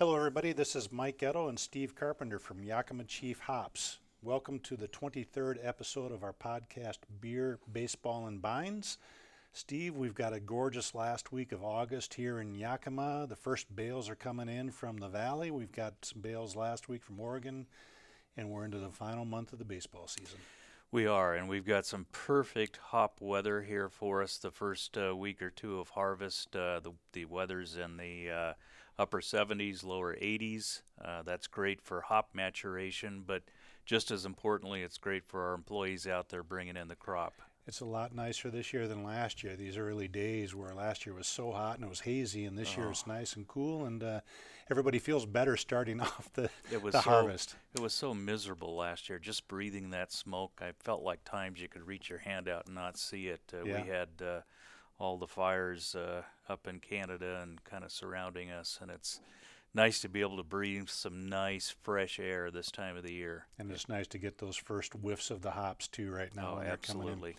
Hello, everybody. This is Mike Edo and Steve Carpenter from Yakima Chief Hops. Welcome to the 23rd episode of our podcast, Beer, Baseball, and Bines. Steve, we've got a gorgeous last week of August here in Yakima. The first bales are coming in from the valley. We've got some bales last week from Oregon, and we're into the final month of the baseball season. We are, and we've got some perfect hop weather here for us the first uh, week or two of harvest. Uh, the, the weather's in the uh, upper 70s, lower 80s. Uh, that's great for hop maturation, but just as importantly, it's great for our employees out there bringing in the crop. It's a lot nicer this year than last year. These early days where last year was so hot and it was hazy, and this oh. year it's nice and cool, and uh, everybody feels better starting off the, it was the so, harvest. It was so miserable last year, just breathing that smoke. I felt like times you could reach your hand out and not see it. Uh, yeah. We had uh, all the fires uh, up in Canada and kind of surrounding us, and it's nice to be able to breathe some nice fresh air this time of the year. And it's nice to get those first whiffs of the hops too right now. Oh, absolutely.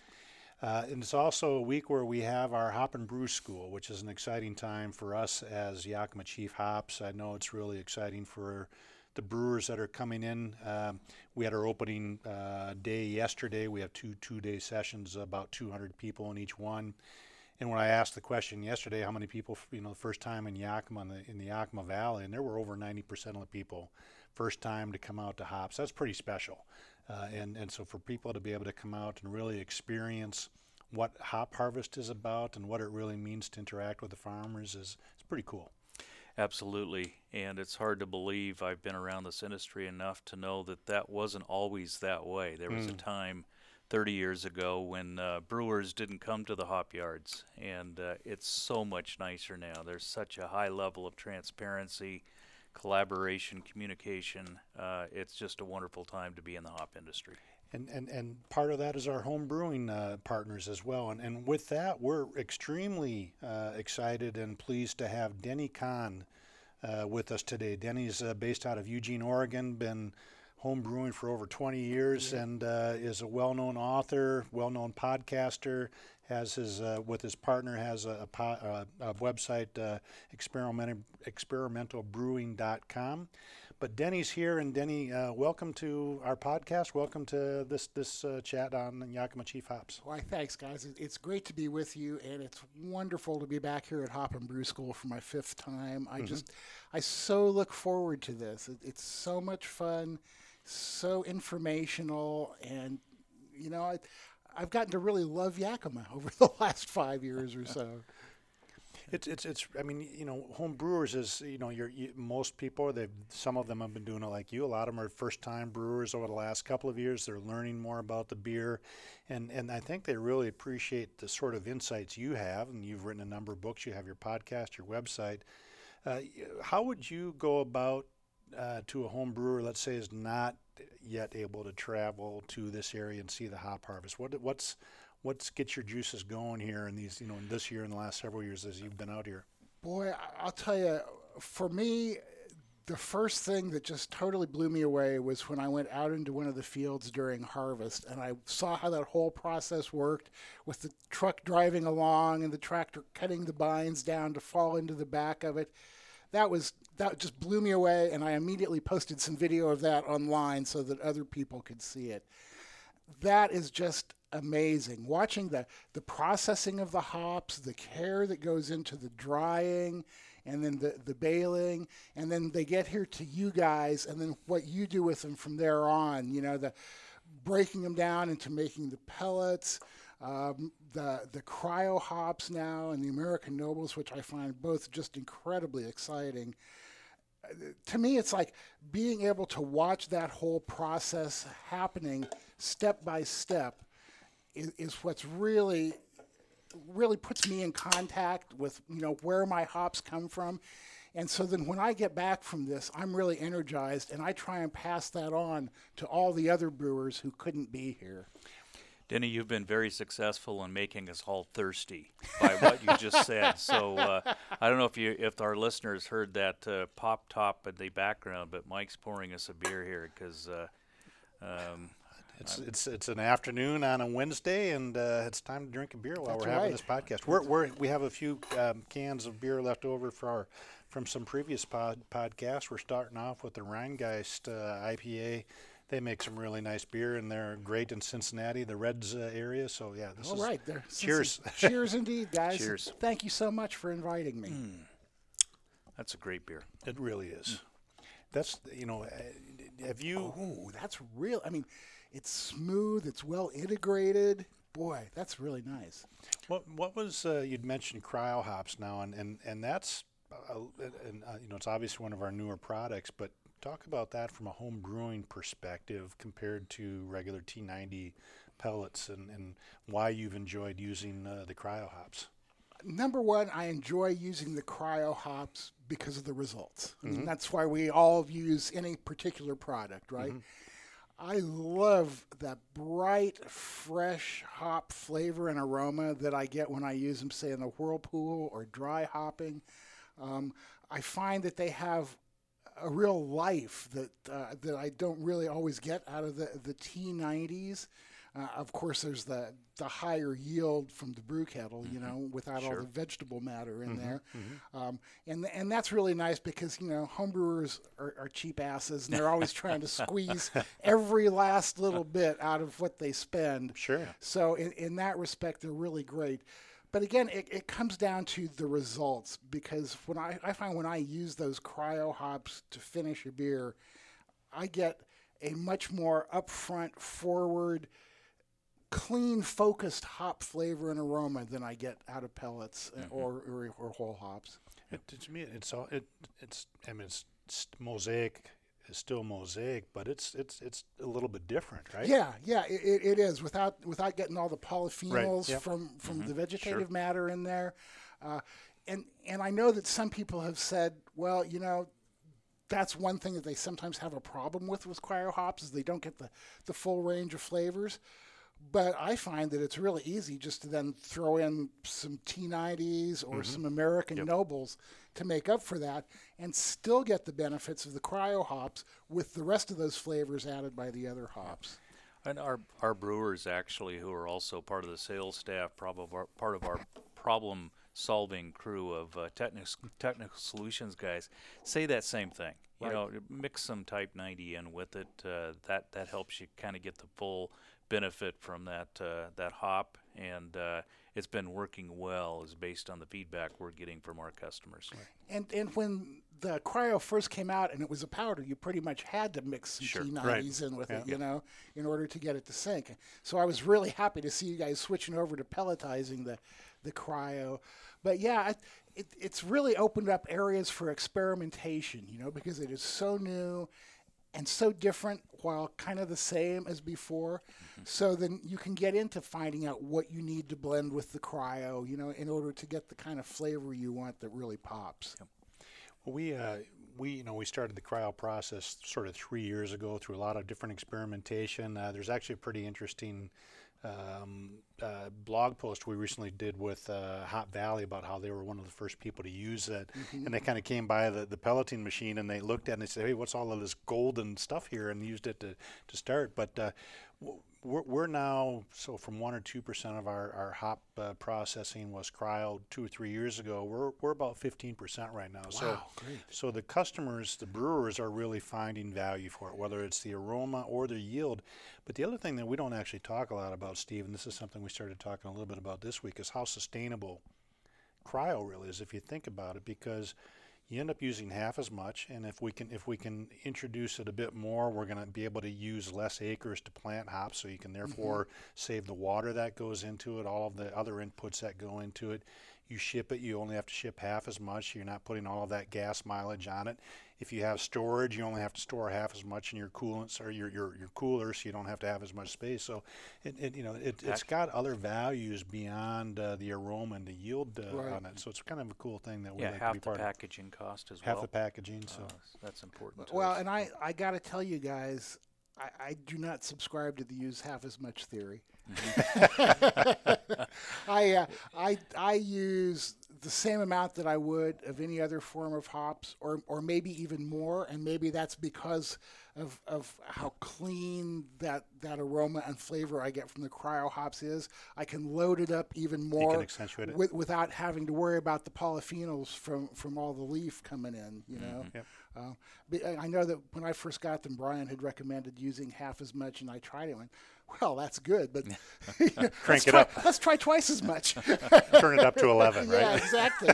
Uh, and it's also a week where we have our Hop and Brew School, which is an exciting time for us as Yakima Chief Hops. I know it's really exciting for the brewers that are coming in. Um, we had our opening uh, day yesterday. We have two two-day sessions, about 200 people in each one. And when I asked the question yesterday, how many people, you know, the first time in Yakima, in the, in the Yakima Valley, and there were over 90% of the people first time to come out to hops. That's pretty special. Uh, and, and so for people to be able to come out and really experience what hop harvest is about and what it really means to interact with the farmers is, is pretty cool. Absolutely. And it's hard to believe I've been around this industry enough to know that that wasn't always that way. There was mm. a time 30 years ago when uh, brewers didn't come to the hop yards, and uh, it's so much nicer now. There's such a high level of transparency, collaboration, communication. Uh, it's just a wonderful time to be in the hop industry. And, and, and part of that is our home brewing uh, partners as well. And, and with that, we're extremely uh, excited and pleased to have Denny Conn uh, with us today. Denny's based out of Eugene, Oregon, been home brewing for over 20 years yeah. and uh, is a well-known author, well-known podcaster. Has his uh, with his partner has a, a, uh, a website uh, experimental experimentalbrewing.com. But Denny's here, and Denny, uh, welcome to our podcast. Welcome to this this uh, chat on Yakima Chief Hops. Why, thanks, guys. It's great to be with you, and it's wonderful to be back here at Hop and Brew School for my fifth time. I mm-hmm. just, I so look forward to this. It, it's so much fun so informational, and you know, I, I've gotten to really love Yakima over the last five years or so. It's it's it's. I mean, you know, home brewers is you know, you're you, most people. They some of them have been doing it like you. A lot of them are first time brewers over the last couple of years. They're learning more about the beer, and and I think they really appreciate the sort of insights you have. And you've written a number of books. You have your podcast, your website. Uh, how would you go about uh, to a home brewer, let's say, is not yet able to travel to this area and see the hop harvest? What what's what's get your juices going here in these you know in this year and the last several years as you've been out here? Boy, I'll tell you, for me, the first thing that just totally blew me away was when I went out into one of the fields during harvest and I saw how that whole process worked with the truck driving along and the tractor cutting the bines down to fall into the back of it. That was that just blew me away, and I immediately posted some video of that online so that other people could see it. That is just amazing. Watching the, the processing of the hops, the care that goes into the drying, and then the, the baling, and then they get here to you guys, and then what you do with them from there on, you know, the breaking them down into making the pellets, um, the the cryo hops now, and the American Nobles, which I find both just incredibly exciting to me, it's like being able to watch that whole process happening step by step is, is what's really really puts me in contact with you know where my hops come from and so then when I get back from this, I'm really energized and I try and pass that on to all the other brewers who couldn't be here. Denny, you've been very successful in making us all thirsty by what you just said. So uh, I don't know if you, if our listeners heard that uh, pop top in the background, but Mike's pouring us a beer here because. Uh, um, it's, it's it's an afternoon on a Wednesday, and uh, it's time to drink a beer while we're right. having this podcast. We're, we're, we have a few um, cans of beer left over for our from some previous pod, podcasts. We're starting off with the Rhinegeist uh, IPA. They make some really nice beer, and they're great in Cincinnati, the Reds uh, area. So yeah, this All is right, there. cheers. cheers, indeed, guys. Cheers. Thank you so much for inviting me. That's a great beer. It really is. That's you know, uh, have you? Oh, that's real. I mean, it's smooth. It's well integrated. Boy, that's really nice. What what was uh, you'd mentioned cryo hops now, and and and that's uh, and uh, you know it's obviously one of our newer products, but talk about that from a home brewing perspective compared to regular T90 pellets, and and why you've enjoyed using uh, the cryo hops. Number one, I enjoy using the cryo hops because of the results. I mean, that's why we all use any particular product, right? I love that bright, fresh hop flavor and aroma that I get when I use them, say, in the whirlpool or dry hopping. Um, I find that they have a real life that uh, that I don't really always get out of the the T90s. Uh, of course, there's the the higher yield from the brew kettle, you know, without all the vegetable matter in there, Um, and and that's really nice because you know homebrewers are, are cheap asses and they're always trying to squeeze every last little bit out of what they spend. Sure. So in, in that respect, they're really great. But again, it, it comes down to the results because when I, I find when I use those cryo hops to finish a beer, I get a much more upfront, forward, clean, focused hop flavor and aroma than I get out of pellets uh, or, or or whole hops. It, to me, it's all it. It's I mean, it's, it's mosaic is still mosaic, but it's it's it's a little bit different, right? Yeah, yeah, it, it- is without without getting all the polyphenols yep. from from the vegetative matter in there, uh, and and I know that some people have said, well, you know, that's one thing that they sometimes have a problem with with cryo hops is they don't get the the full range of flavors. But I find that it's really easy just to then throw in some T90s or some American Nobles to make up for that and still get the benefits of the cryo hops with the rest of those flavors added by the other hops. And our our brewers actually, who are also part of the sales staff, probably part of our problem solving crew of uh, technical technical solutions guys, say that same thing. You know, mix some Type 90 in with it. Uh, that that helps you kind of get the full benefit from that uh, that hop, and uh, it's been working well. Is based on the feedback we're getting from our customers. And and when the cryo first came out and it was a powder, you pretty much had to mix some Sure. T90s Right. in with it, you know, in order to get it to sink. So I was really happy to see you guys switching over to pelletizing the the cryo. But yeah, it, it, it's really opened up areas for experimentation, you know, because it is so new and so different while kind of the same as before. So then you can get into finding out what you need to blend with the cryo, you know, in order to get the kind of flavor you want that really pops. Well, we uh, we you know we started the cryo process sort of three years ago through a lot of different experimentation. Uh, there's actually a pretty interesting um, uh, blog post we recently did with uh, Hop Valley about how they were one of the first people to use it, and they kind of came by the, the pelleting machine and they looked at it and they said, "Hey, what's all of this golden stuff here?" and used it to to start. But uh, we're, we're now so from one or two percent of our our hop uh, processing was cryo two or three years ago. We're we're about fifteen percent right now. so great. so the customers, the brewers, are really finding value for it, whether it's the aroma or the yield. But the other thing that we don't actually talk a lot about, Steve, and this is something we started talking a little bit about this week, is how sustainable cryo really is if you think about it, because you end up using half as much, and if we can if we can introduce it a bit more, we're going to be able to use less acres to plant hops, so you can mm-hmm. therefore save the water that goes into it, all of the other inputs that go into it. You ship it, you only have to ship half as much. You're not putting all of that gas mileage on it. If you have storage, you only have to store half as much in your coolants or your your, your cooler, so you don't have to have as much space. So, it, it you know it, it's got other values beyond uh, the aroma and the yield uh, Right. on it. So it's kind of a cool thing that we Yeah, like to half be the part of. packaging cost as Half well. the packaging. So Uh, that's important. to Well, us. and I, I got to tell you guys, I, I do not subscribe to the use half as much theory. I, uh, I, I use the same amount that I would of any other form of hops, or or maybe even more. And maybe that's because of of how clean that that aroma and flavor I get from the cryo hops is. I can load it up even more with, without having to worry about the polyphenols from from all the leaf coming in. You know. Yep. Uh, but I know that when I first got them, Brian had recommended using half as much, and I tried it. and went, well, that's good, but let's it try, up. Let's try twice as much. Turn it up to 11, right? yeah, exactly,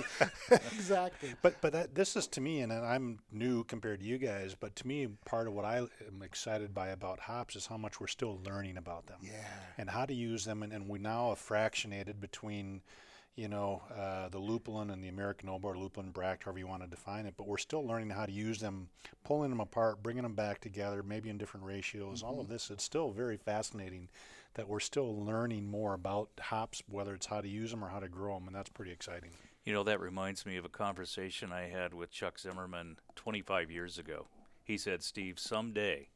exactly. But but that, this is to me, and I'm new compared to you guys. But to me, part of what I am excited by about hops is how much we're still learning about them, Yeah. and how to use them. And, and we now have fractionated between, you know, uh, the lupulin and the American Noble or lupulin bract, however you want to define it. But we're still learning how to use them, pulling them apart, bringing them back together, maybe in different ratios. All of this, it's still very fascinating that we're still learning more about hops, whether it's how to use them or how to grow them, and that's pretty exciting. You know, that reminds me of a conversation I had with Chuck Zimmerman 25 years ago. He said, Steve, someday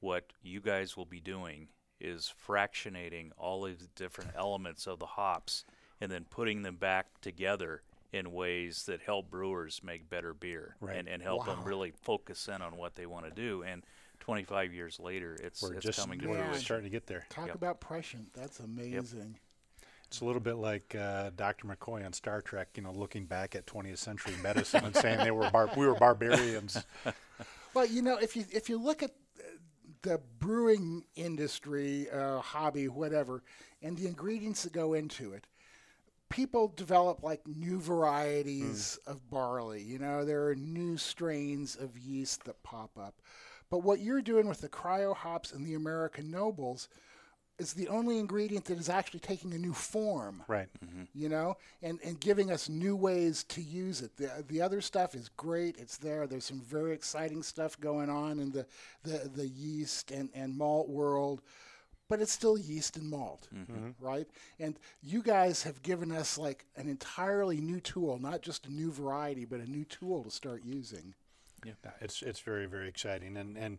what you guys will be doing is fractionating all of the different elements of the hops and then putting them back together in ways that help brewers make better beer Right. and, and help them really focus in on what they want to do. And 25 years later, it's, We're it's just coming to we're fruition. starting to get there. Talk Yep. about prescient. That's amazing. It's a little bit like uh, Dr. McCoy on Star Trek, you know, looking back at 20th century medicine and saying they were bar- we were barbarians. Well, you know, if you if you look at uh, the brewing industry, uh, hobby, whatever, and the ingredients that go into it, people develop like new varieties mm. of barley. You know, there are new strains of yeast that pop up. But what you're doing with the cryo hops and the American nobles is the only ingredient that is actually taking a new form Right. Mm-hmm. you know, and, and giving us new ways to use it. The, the other stuff is great. It's there. There's some very exciting stuff going on in the, the, the yeast and, and malt world, but it's still yeast and malt, mm-hmm. right? And you guys have given us like an entirely new tool, not just a new variety, but a new tool to start using. Yeah, It's it's very very exciting and and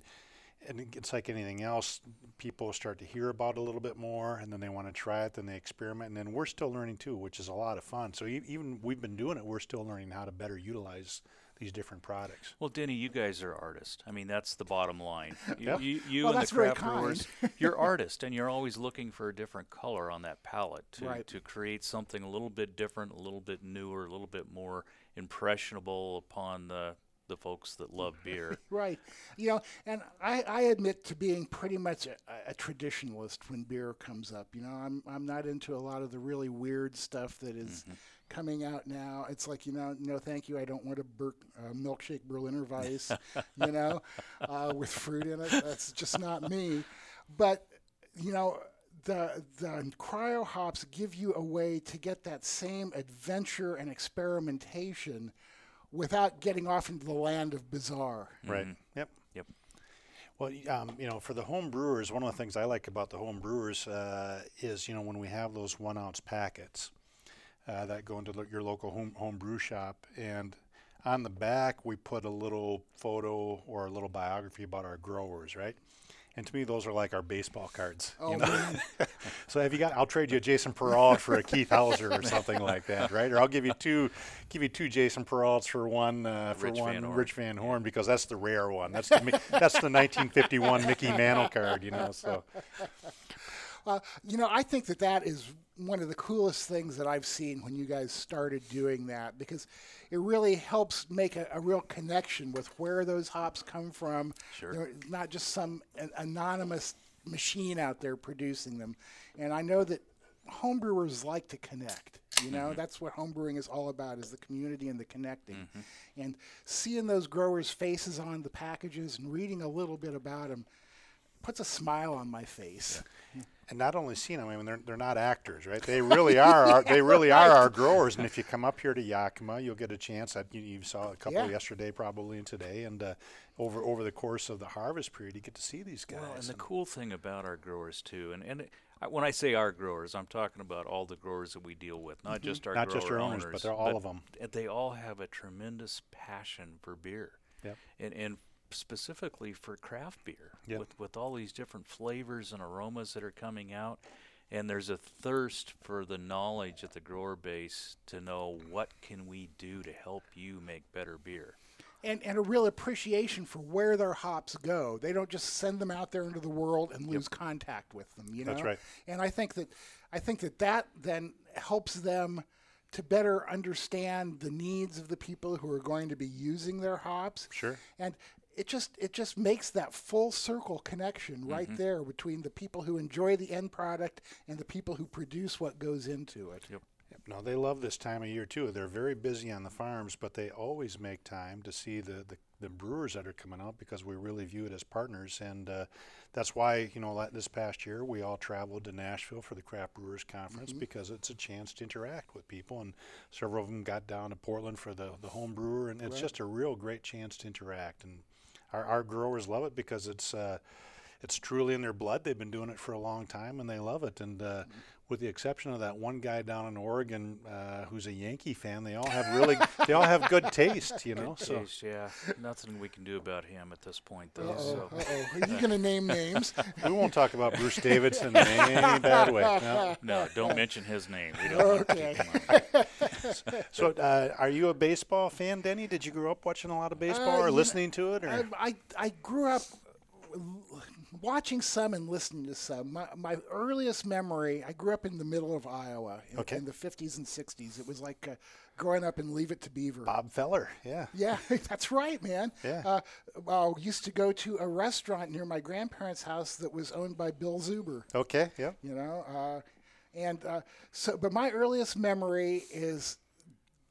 and it's like anything else. People start to hear about it a little bit more, and then they want to try it. Then they experiment, and then we're still learning too, which is a lot of fun. So e- even we've been doing it, we're still learning how to better utilize these different products. Well, Denny, you guys are artists. I mean, that's the bottom line. You, Yeah. you, you Well, and the craft brewers, you're artists, and you're always looking for a different color on that palette to, Right. to create something a little bit different, a little bit newer, a little bit more impressionable upon the the folks that love beer. Right. You know, and I, I admit to being pretty much a, a traditionalist when beer comes up. You know, I'm I'm not into a lot of the really weird stuff that is mm-hmm. Coming out now. It's like, you know, no thank you. I don't want a ber- uh, milkshake Berliner Weisse, you know, uh, with fruit in it. That's just not me. But, you know, the the cryo hops give you a way to get that same adventure and experimentation without getting off into the land of bizarre. Right. Yep. Yep. Well, um, you know, for the home brewers, one of the things I like about the home brewers uh, is, you know, when we have those one ounce packets uh, that go into lo- your local home, home brew shop, and on the back we put a little photo or a little biography about our growers, right? And to me, those are like our baseball cards. Oh, you know? man. so have you got? I'll trade you a Jason Perrault for a Keith Hauser or something like that, right? Or I'll give you two, give you two Jason Perraults for one uh, for Rich one Van Horn. Rich Van Horn because that's the rare one. That's the that's the 1951 Mickey Mantle card, you know. So Uh, you know, I think that that is one of the coolest things that I've seen when you guys started doing that because it really helps make a, a real connection with where those hops come from. Sure. They're not just some an- anonymous machine out there producing them. And I know that homebrewers like to connect. You know, that's what homebrewing is all about is the community and the connecting. And seeing those growers' faces on the packages and reading a little bit about them puts a smile on my face. and not only seeing them, I mean they're they're not actors, right? They really are. Our, they really are our growers. And if you come up here to Yakima, you'll get a chance. That you, you saw a couple Yeah. yesterday, probably, and today, and uh, over over the course of the harvest period, you get to see these guys. Well, and the cool thing about our growers too, and and I, when I say our growers, I'm talking about all the growers that we deal with, not just our Not grower just our owners, but they're all of them. They all have a tremendous passion for beer, Yep. and and specifically for craft beer, Yep. with with all these different flavors and aromas that are coming out. and there's a thirst for the knowledge at the grower base to know what can we do to help you make better beer. and, and a real appreciation for where their hops go. They don't just send them out there into the world and lose contact with them. You know, That's right. And I think that I think that that then helps them to better understand the needs of the people who are going to be using their hops. Sure. And it just it just makes that full circle connection right Mm-hmm. there between the people who enjoy the end product and the people who produce what goes into it. Yep. Yep. No, they love this time of year too. They're very busy on the farms, but they always make time to see the, the, the brewers that are coming out because we really view it as partners. And uh, that's why, you know, like this past year we all traveled to Nashville for the Craft Brewers Conference because it's a chance to interact with people. And several of them got down to Portland for the, the home brewer. And it's just a real great chance to interact. And our, our growers love it because it's. Uh, it's truly in their blood. They've been doing it for a long time, and they love it. And uh, with the exception of that one guy down in Oregon uh, who's a Yankee fan, they all have really, they all have good taste, you know. So Jeez, yeah, nothing we can do about him at this point, though. Uh-oh, So uh-oh. Are you going to name names? we won't talk about Bruce Davidson in any bad way. No. no, don't mention his name. We don't Okay. Keep him on. So, uh, are you a baseball fan, Denny? Did you grow up watching a lot of baseball Uh, or listening to it? Or I, I, I grew up watching some and listening to some. My, my earliest memory, I grew up in the middle of Iowa in, Okay. in the 50s and 60s. It was like uh, growing up in Leave It to Beaver. Bob Feller? Yeah. Yeah, that's right, man. Yeah. Uh, well, used to go to a restaurant near my grandparents' house that was owned by Bill Zuber. Okay. Yep. You know, uh, and uh, so, but my earliest memory is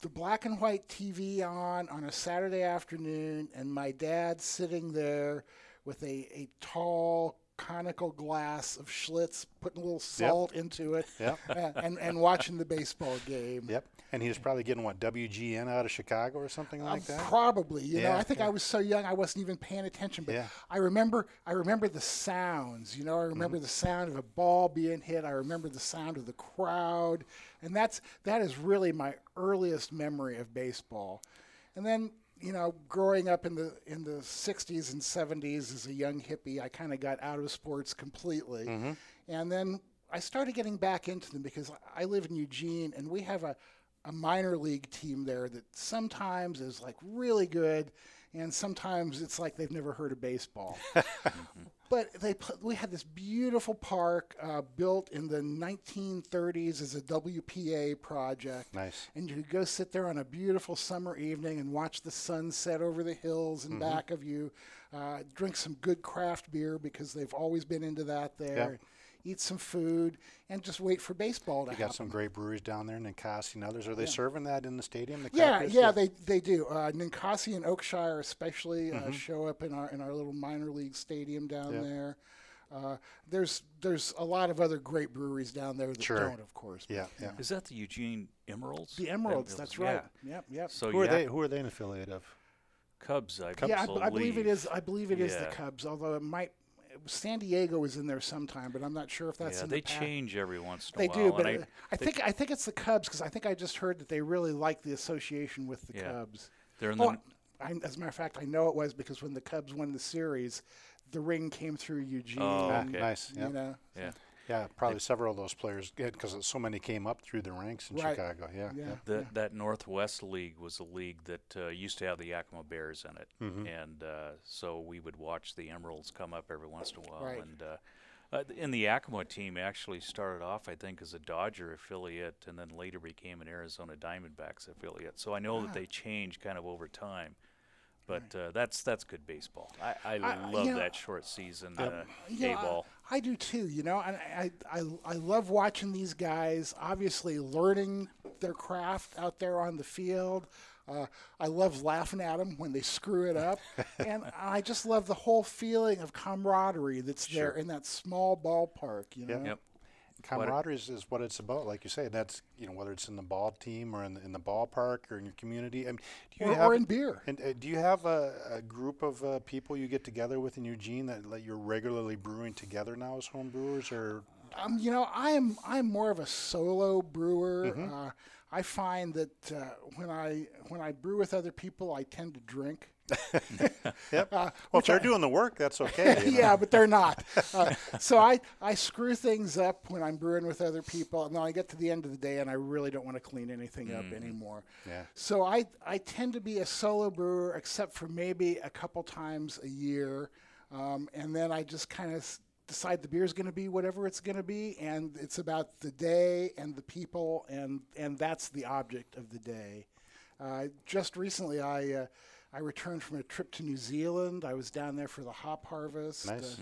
the black and white TV on on a Saturday afternoon, and my dad sitting there with a, a tall conical glass of Schlitz, putting a little salt into it, Yep. and, and and watching the baseball game. Yep. And he was probably getting what WGN out of Chicago or something like that. Probably, you know. I think yeah. I was so young I wasn't even paying attention, but Yeah. I remember I remember the sounds. You know, I remember Mm-hmm. the sound of a ball being hit. I remember the sound of the crowd, and that's that is really my earliest memory of baseball. And then, you know, growing up in the in the '60s and '70s as a young hippie, I kind of got out of sports completely, Mm-hmm. and then I started getting back into them because I live in Eugene, and we have a a minor league team there that sometimes is like really good, and sometimes it's like they've never heard of baseball. but they put, we had this beautiful park uh, built in the 1930s as a WPA project. Nice. And you could go sit there on a beautiful summer evening and watch the sun set over the hills in back of you. Uh, drink some good craft beer because they've always been into that there. Eat some food and just wait for baseball to You happen. got some great breweries down there, Ninkasi and others. Are they serving that in the stadium? The Yeah, Crackers? yeah, they they do. Uh, Ninkasi and Oakshire especially Mm-hmm. uh, show up in our in our little minor league stadium down Yeah. there. Uh, there's there's a lot of other great breweries down there that Sure. don't, of course. but Yeah, yeah. Is that the Eugene Emeralds? The Emeralds, that's right. Yep, yep. So Who are they? Who are they an affiliate of? Cubs, I, yeah, I, b- I believe it believe. is. I believe it is the Cubs. Although it might, San Diego is in there sometime, but I'm not sure if that's Yeah, in they the past. change every once in a while. They do, but and uh, I, think I think it's the Cubs because I think I just heard that they really like the association with the Yeah. Cubs. they're in Oh, the, I, as a matter of fact, I know it was because when the Cubs won the series, the ring came through Eugene. Oh, okay. nice. You know, yeah. Yeah, probably several of those players because so many came up through the ranks in Right. Chicago. Yeah, Yeah. yeah. The, That Northwest League was a league that uh, used to have the Yakima Bears in it, Mm-hmm. and uh, so we would watch the Emeralds come up every once in a while. Right. And uh, uh, and the Yakima team actually started off, I think, as a Dodger affiliate, and then later became an Arizona Diamondbacks affiliate. So I know Ah. that they changed kind of over time. But uh, that's that's good baseball. I, I, I- love you know, that short season uh, You know, A ball. I, do too. You know, and I, I I love watching these guys. Obviously, learning their craft out there on the field. Uh, I love laughing at them when they screw it up, and I just love the whole feeling of camaraderie that's there in that small ballpark. You know. Yep. Yep. Camaraderie is, is what it's about, like you say. And that's you know whether it's in the ball team or in the, in the ballpark or in your community. I mean, do you Or, have or in beer. and uh, do you have a, a group of uh, people you get together with in Eugene that, that you're regularly brewing together now as home brewers, or Um, you know, I am I'm more of a solo brewer. Mm-hmm. Uh, I find that uh, when I when I brew with other people, I tend to drink Yep. Uh, well, if they're doing the work, that's okay. you know. yeah, but they're not. Uh, so I, I screw things up when I'm brewing with other people, and then I get to the end of the day and I really don't want to clean anything up anymore. Yeah. So I, I tend to be a solo brewer, except for maybe a couple times a year, um, and then I just kind of decide the beer is going to be whatever it's going to be, and it's about the day and the people, and and that's the object of the day. Uh, just recently, I. I returned from a trip to New Zealand. I was down there for the hop harvest, Nice.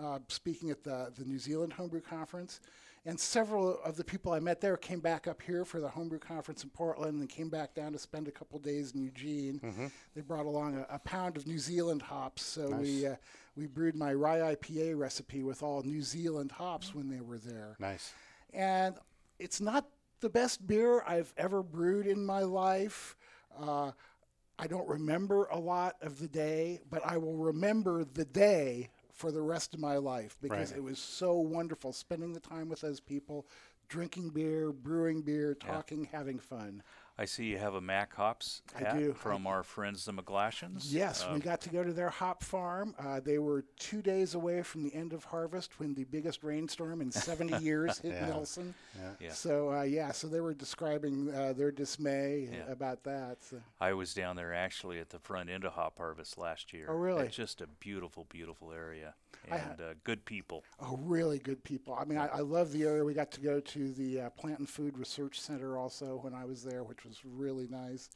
uh, uh, speaking at the, the New Zealand Homebrew Conference. And several of the people I met there came back up here for the Homebrew Conference in Portland and came back down to spend a couple days in Eugene. They brought along a, a pound of New Zealand hops. So we, uh, we brewed my rye IPA recipe with all New Zealand hops when they were there Nice. and it's not the best beer I've ever brewed in my life. Uh, I don't remember a lot of the day, but I will remember the day for the rest of my life because Right. it was so wonderful spending the time with those people, drinking beer, brewing beer, talking, having fun. I see you have a Mac Hops I hat do. from our friends the McGlashans. Yes, Uh, we got to go to their hop farm. Uh, they were two days away from the end of harvest when the biggest rainstorm in 70 years hit Yeah. Nelson. Yeah. So uh, yeah, so they were describing uh, their dismay Yeah. about that. So. I was down there actually at the front end of Hop Harvest last year. Oh, really? It's just a beautiful, beautiful area I ha- and uh, good people. Oh, really good people. I mean, I, I love the area. We got to go to the uh, Plant and Food Research Center also when I was there, which was really nice.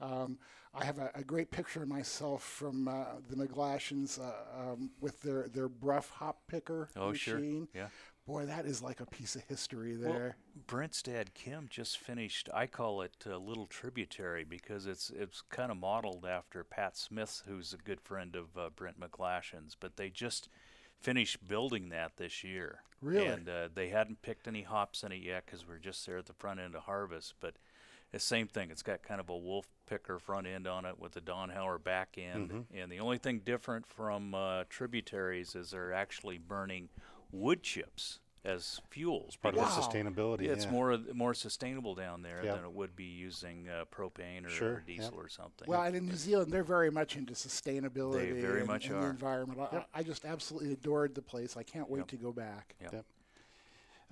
Um, I have a, a great picture of myself from uh, the McGlashans uh, um, with their, their Bruff hop picker Oh, sure. Yeah. Boy, that is like a piece of history Well, there. Brent's dad Kim just finished. I call it a little tributary because it's it's kind of modeled after Pat Smith, who's a good friend of uh, Brent McGlashan's. But they just finished building that this year. Really? And uh, they hadn't picked any hops in it yet because we're just there at the front end of harvest. But the same thing. It's got kind of a wolf picker front end on it with the Dauenhauer back end. Mm-hmm. And the only thing different from uh, tributaries is they're actually burning wood chips as fuels. Part of because the Wow. sustainability. yeah, it's yeah. more more sustainable down there Yeah. than it would be using uh, propane or, Sure, or diesel yep. or something. Well, and in New Zealand, they're very much into sustainability. They very and, much and are. the environment. I, I just absolutely adored the place. I can't wait Yep. to go back. Yep. Yep.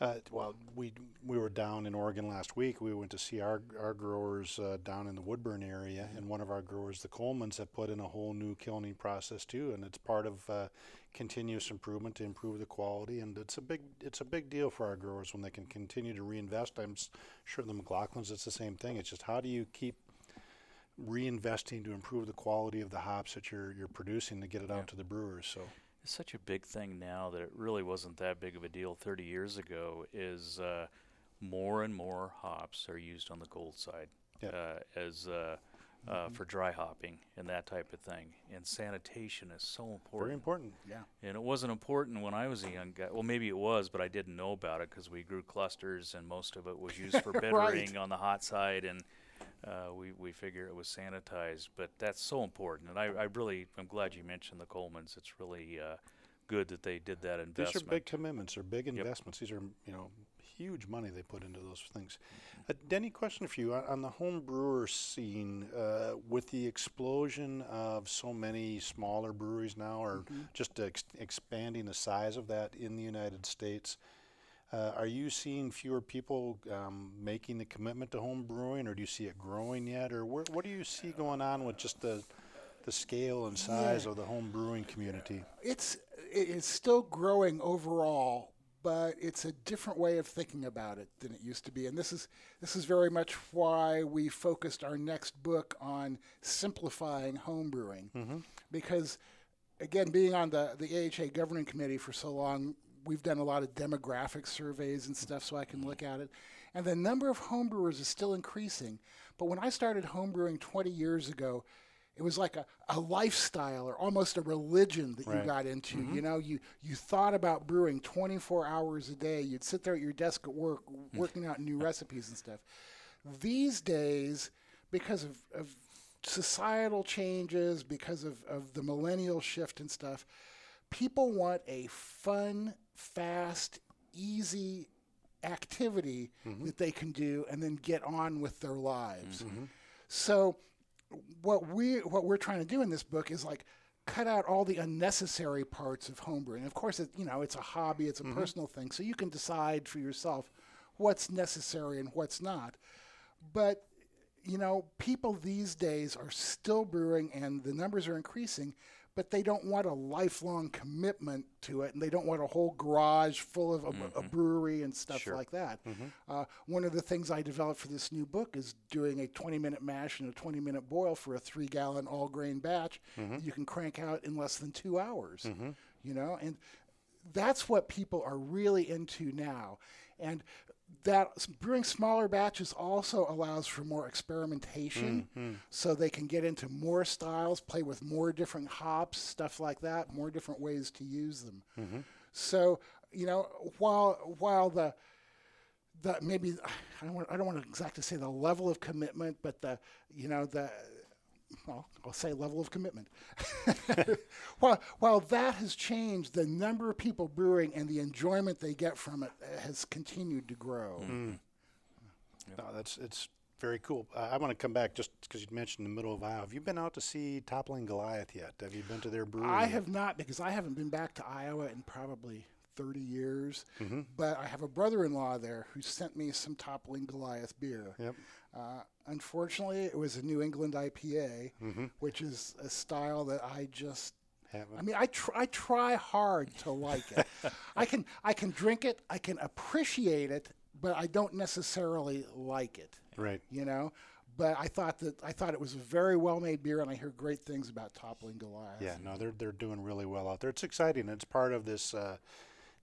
Uh, well, we we were down in Oregon last week. We went to see our our growers uh, down in the Woodburn area, and one of our growers, the Colemans, have put in a whole new kilning process too, and it's part of uh, continuous improvement to improve the quality. And it's a big it's a big deal for our growers when they can continue to reinvest. I'm sure the McLaughlins, it's the same thing. It's just how do you keep reinvesting to improve the quality of the hops that you're you're producing to get it out to the brewers. So it's such a big thing now that it really wasn't that big of a deal 30 years ago. Is uh, more and more hops are used on the cold side Yeah. uh, as uh, uh, for dry hopping and that type of thing. And sanitation is so important. very important. Yeah. And it wasn't important when I was a young guy. Well, maybe it was, but I didn't know about it because we grew clusters, and most of it was used for bittering on the hot side, and uh, we we figure it was sanitized. But that's so important, and I, I really I'm glad you mentioned the Colemans. It's really uh, good that they did that investment. These are big commitments. They're big investments. These are you know huge money they put into those things. Uh, Denny, question for you on, on the home brewer scene uh, with the explosion of so many smaller breweries now, or just ex- expanding the size of that in the United States. Uh, are you seeing fewer people um, making the commitment to home brewing, or do you see it growing yet, or where, what do you see going on with just the the scale and size Yeah. of the home brewing community? it's it is still growing overall, but it's a different way of thinking about it than it used to be. And this is this is very much why we focused our next book on simplifying home brewing, because again, being on the the AHA governing committee for so long, we've done a lot of demographic surveys and stuff, so I can look at it. And the number of homebrewers is still increasing. But when I started homebrewing 20 years ago, it was like a, a lifestyle or almost a religion that Right. you got into. You mm-hmm. know, you, you thought about brewing 24 hours a day. You'd sit there at your desk at work working out new recipes and stuff. These days, because of, of societal changes, because of, of the millennial shift and stuff, people want a fun, fast, easy activity mm-hmm. that they can do and then get on with their lives. Mm-hmm. So what we what we're trying to do in this book is like cut out all the unnecessary parts of homebrewing. Of course, it, you know it's a hobby, it's a mm-hmm. personal thing, so you can decide for yourself what's necessary and what's not. But you know, people these days are still brewing, and the numbers are increasing. But they don't want a lifelong commitment to it, and they don't want a whole garage full of a, a mm-hmm. brewery and stuff like that. Mm-hmm. Uh, one of the things I developed for this new book is doing a 20 minute mash and a 20 minute boil for a three gallon all grain batch mm-hmm. that you can crank out in less than two hours. You know, and that's what people are really into now. And that brewing smaller batches also allows for more experimentation mm-hmm. so they can get into more styles play with more different hops stuff like that more different ways to use them. Mm-hmm. So you know while while the the maybe I don't want, I don't want to exactly say the level of commitment but the you know the well, I'll say level of commitment. while, while that has changed, the number of people brewing and the enjoyment they get from it uh, has continued to grow. No, that's it's very cool. Uh, I want to come back just because you mentioned the middle of Iowa. Have you been out to see Toppling Goliath yet? Have you been to their brewery? I yet? have not because I haven't been back to Iowa in probably 30 years. But I have a brother in law there who sent me some Toppling Goliath beer. Yep. Uh, unfortunately, it was a New England IPA, which is a style that I just Haven't. I mean, I tr- I try hard to like it. I can I can drink it, I can appreciate it, but I don't necessarily like it. Right. You know. But I thought that I thought it was a very well made beer, and I hear great things about Toppling Goliath. Yeah, no, they're they're doing really well out there. It's exciting. It's part of this uh,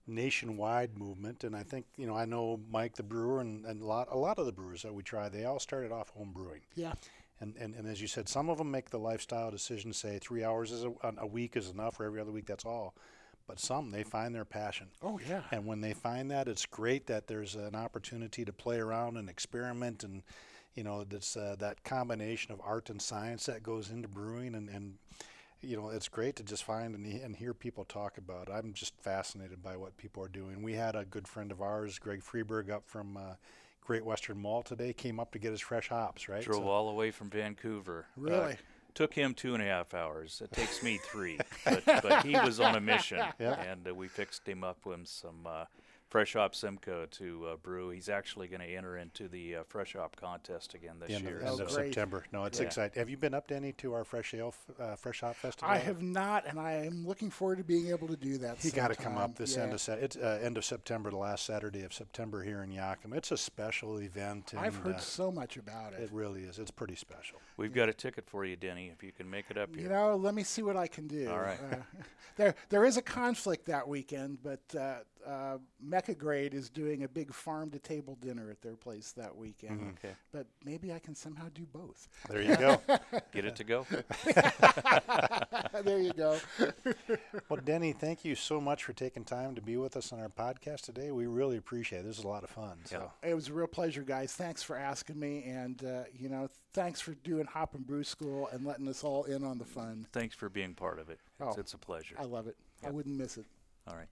nationwide movement, and I think you know I know Mike the brewer and, and a lot a lot of the brewers that we try. They all started off home brewing, Yeah. and, and and as you said, some of them make the lifestyle decision. Say three hours is a, a week is enough, or every other week that's all. But some they find their passion. Oh yeah. And when they find that, it's great that there's an opportunity to play around and experiment, and you know, that's uh, that combination of art and science that goes into brewing, and, and you know, it's great to just find and, and hear people talk about. it. I'm just fascinated by what people are doing. We had a good friend of ours, Greg Freeberg, up from. Uh, Great Western Malt today came up to get his fresh hops, right? Drove So- all the way from Vancouver. Uh, Really? took him two and a half hours. It takes me three, but, but he was on a mission, Yeah. and uh, we fixed him up with some uh, Fresh Hop Simcoe to uh, brew. He's actually going to enter into the uh, Fresh Hop contest again this end year. of, end Oh, of. September. No, it's Yeah. exciting. Have you been up, Denny, to our Fresh Ale, f- uh, Fresh Hop Festival? I have not, and I am looking forward to being able to do that. You got to come up this Yeah. end of se- it's uh, end of September, the last Saturday of September here in Yakima. It's a special event. And, I've heard uh, so much about it. it really is. It's pretty special. We've got a ticket for you, Denny, if you can make it up here. You know, let me see what I can do. All right. Uh, there, there is a conflict that weekend, but uh, Mecca Grade is doing a big farm to table dinner at their place that weekend. Mm-hmm. Okay. But maybe I can somehow do both. There you go. Get it to go. there you go. well, Denny, thank you so much for taking time to be with us on our podcast today. We really appreciate it. This is a lot of fun. So. It was a real pleasure, guys. Thanks for asking me, and uh, you know, thanks for doing Hop and Brew School and letting us all in on the fun. Thanks for being part of it. It's, Oh. it's a pleasure. I love it. I wouldn't miss it. All right.